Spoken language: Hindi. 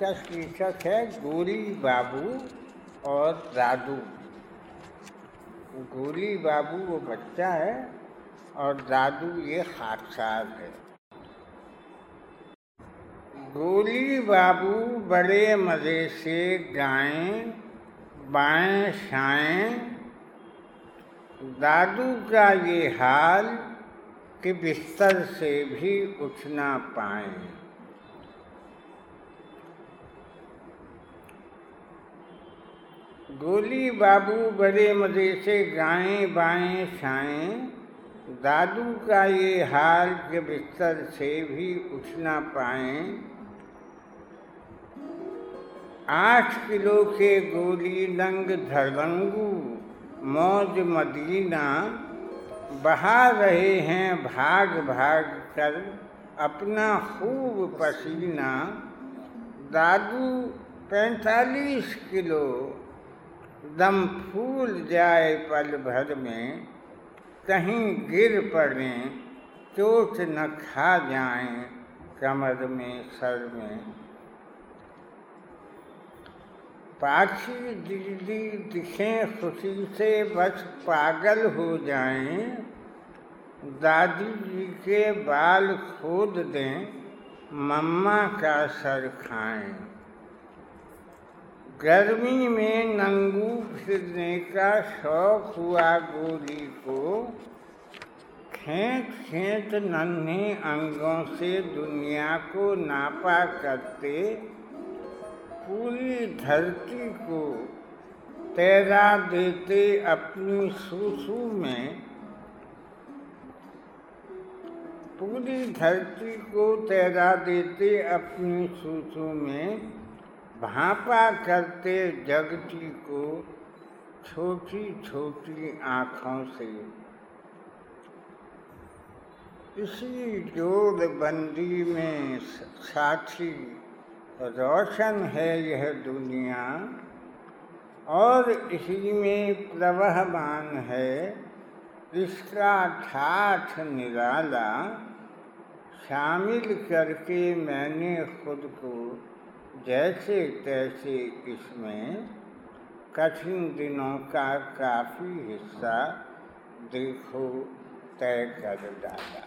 इसका शीर्षक है गोली बाबू और दादू गोली बाबू वो बच्चा है और दादू ये हादसार है। गोली बाबू बड़े मज़े से गाएँ, बाएँ शाएँ दादू का ये हाल कि बिस्तर से भी उठ ना पाएँ। गोली बाबू बड़े मज़े से गाएँ बाएँ छाएँ। दादू का ये हाल के बिस्तर से भी उठ ना पाएँ। आठ किलो के गोली नंग धरंगू मौज मदीना। बहा रहे हैं भाग भाग कर अपना खूब पसीना। दादू पैंतालीस किलो दम फूल जाए पल भर में, कहीं गिर पड़े, चोट न खा जाएँ कमर में, सर में। पाछी दीदी दिखें, खुशी से बस पागल हो जाएँ। दादी जी के बाल खोद दें, मम्मा का सर खाएँ। गर्मी में नंगू फिरने का शौक हुआ गोरी को। खेत खेत नन्हे अंगों से दुनिया को नापा करते, पूरी धरती को तैरा देते अपनी सूसू में। पूरी धरती को तैरा देते अपनी सूसू में। भापा करते जगती को छोटी छोटी आँखों से। इसी जोड़ बंदी में साथी रोशन है यह दुनिया, और इसी में प्रवहमान है इसका ठाठ निराला शामिल करके मैंने खुद को जैसे तैसे इसमें कठिन दिनों का काफ़ी हिस्सा देखो तय कर डाला।